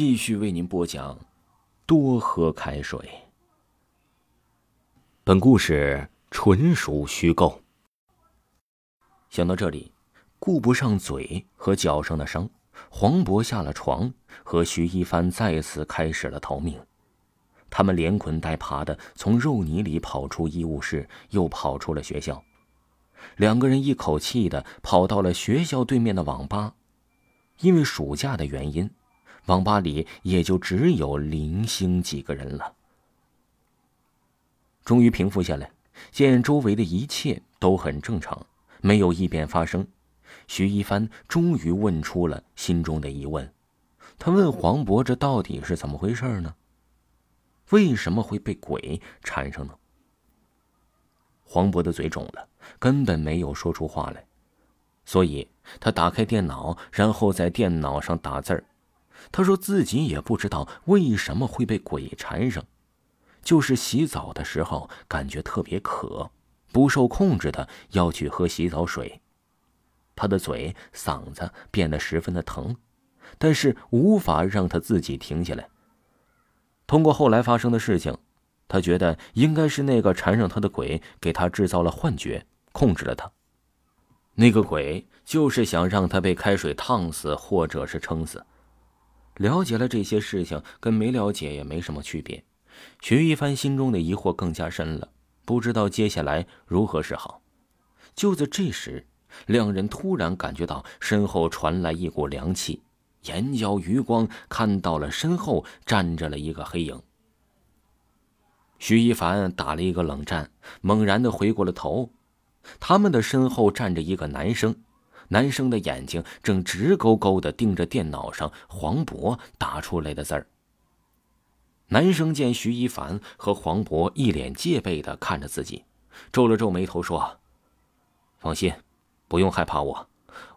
继续为您播讲：多喝开水。本故事纯属虚构。想到这里，顾不上嘴和脚上的伤，黄渤下了床，和徐一帆再次开始了逃命。他们连滚带爬的从肉泥里跑出医务室，又跑出了学校。两个人一口气的跑到了学校对面的网吧，因为暑假的原因，网吧里也就只有零星几个人了。终于平复下来，见周围的一切都很正常，没有异变发生，徐一帆终于问出了心中的疑问。他问黄渤：“这到底是怎么回事呢？为什么会被鬼缠上呢？”黄渤的嘴肿了，根本没有说出话来，所以他打开电脑，然后在电脑上打字儿。他说自己也不知道为什么会被鬼缠上，就是洗澡的时候感觉特别渴，不受控制的要去喝洗澡水。他的嘴、嗓子变得十分的疼，但是无法让他自己停下来。通过后来发生的事情。他觉得应该是那个缠上他的鬼给他制造了幻觉，控制了他。那个鬼就是想让他被开水烫死，或者是撑死。了解了这些事情，跟没了解也没什么区别。徐一帆心中的疑惑更加深了，不知道接下来如何是好。就在这时，两人突然感觉到身后传来一股凉气，眼角余光看到了身后站着了一个黑影。徐一凡打了一个冷战，猛然的回过了头。他们的身后站着一个男生，男生的眼睛正直勾勾的盯着电脑上黄渤打出来的字儿。男生见徐一凡和黄渤一脸戒备的看着自己，皱了皱眉头说：“放心，不用害怕我，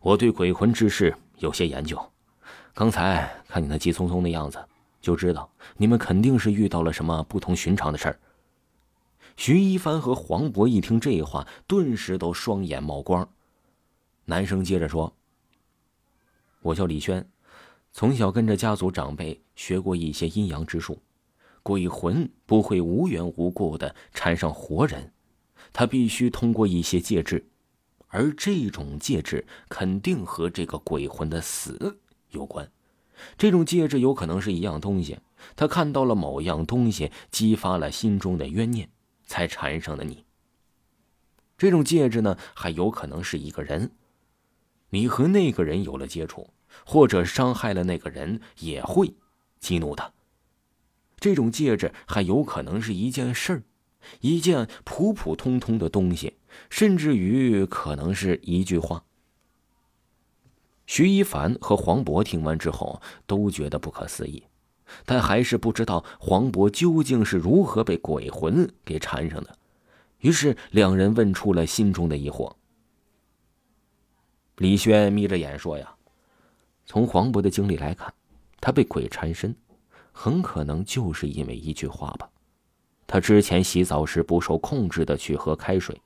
我对鬼魂之事有些研究。刚才看你那急匆匆的样子。”就知道你们肯定是遇到了什么不同寻常的事儿。徐一帆和黄渤一听这话，顿时都双眼冒光。男生接着说：“我叫李轩，从小跟着家族长辈学过一些阴阳之术，鬼魂不会无缘无故的缠上活人，他必须通过一些介质，而这种介质肯定和这个鬼魂的死有关。”这种戒指有可能是一样东西，他看到了某样东西，激发了心中的冤念，才缠上了你。这种戒指呢，还有可能是一个人，你和那个人有了接触，或者伤害了那个人，也会激怒他。这种戒指还有可能是一件事儿，一件普普通通的东西，甚至于可能是一句话。徐一凡和黄渤听完之后都觉得不可思议，但还是不知道黄渤究竟是如何被鬼魂给缠上的。于是两人问出了心中的疑惑。李轩眯着眼说：“呀，从黄渤的经历来看，他被鬼缠身，很可能就是因为一句话吧。他之前洗澡时不受控制的去喝开水，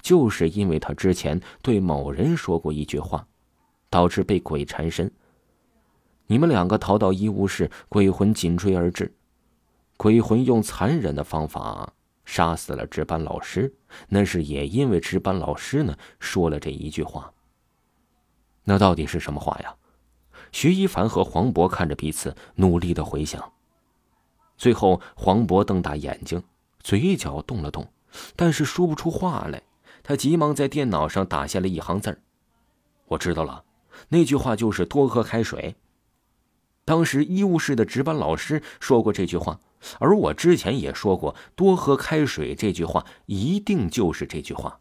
就是因为他之前对某人说过一句话。”导致被鬼缠身。你们两个逃到医务室，鬼魂紧追而至，鬼魂用残忍的方法杀死了值班老师。那是也因为值班老师呢说了这一句话。那到底是什么话呀？徐一凡和黄渤看着彼此，努力的回想。最后，黄渤瞪大眼睛，嘴角动了动，但是说不出话来。他急忙在电脑上打下了一行字儿：“我知道了。”那句话就是多喝开水。当时医务室的值班老师说过这句话，而我之前也说过多喝开水这句话，一定就是这句话。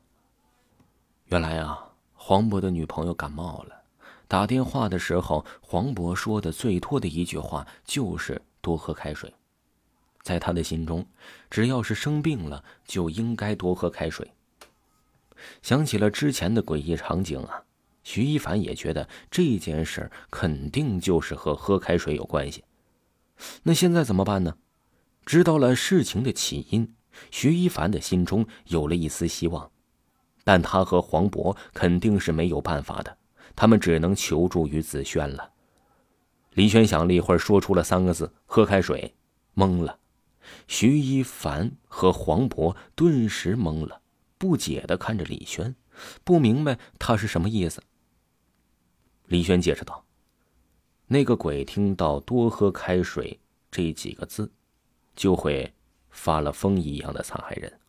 原来啊，黄渤的女朋友感冒了，打电话的时候，黄渤说的最多的一句话就是多喝开水。在他的心中，只要是生病了，就应该多喝开水。想起了之前的诡异场景啊。徐一凡也觉得这件事肯定就是和喝开水有关系。那现在怎么办呢？知道了事情的起因，徐一凡的心中有了一丝希望。但他和黄渤肯定是没有办法的，他们只能求助于子轩了。李轩想了一会儿，说出了三个字：“喝开水。”懵了。徐一凡和黄渤顿时懵了，不解的看着李轩，不明白他是什么意思。李轩解释道：“那个鬼听到‘多喝开水’这几个字，就会发了疯一样的残害人，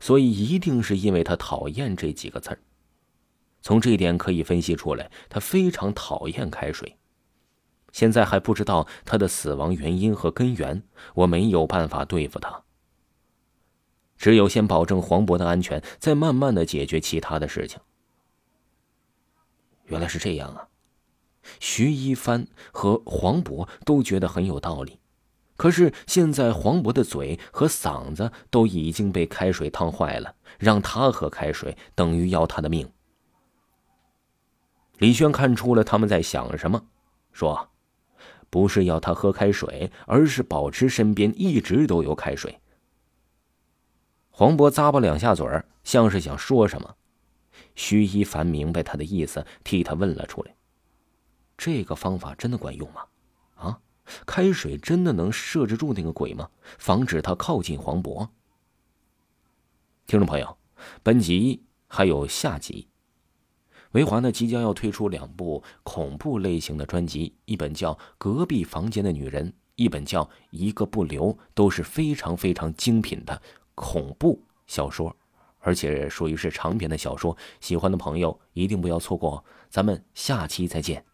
所以一定是因为他讨厌这几个字儿。从这点可以分析出来，他非常讨厌开水。”现在还不知道他的死亡原因和根源，我没有办法对付他。只有先保证黄渤的安全，再慢慢的解决其他的事情。原来是这样啊！徐一帆和黄渤都觉得很有道理，可是现在黄渤的嘴和嗓子都已经被开水烫坏了，让他喝开水等于要他的命。李轩看出了他们在想什么，说。不是要他喝开水，而是保持身边一直都有开水。黄渤咂巴两下嘴儿，像是想说什么。徐一凡明白他的意思，替他问了出来：“这个方法真的管用吗？开水真的能摄制住那个鬼吗？防止他靠近黄渤？”听众朋友，本集还有下集。维华呢，即将要推出两部恐怖类型的专辑，一本叫《隔壁房间的女人》，一本叫《一个不留》，都是非常非常精品的恐怖小说，而且属于是长篇的小说。喜欢的朋友一定不要错过，咱们下期再见。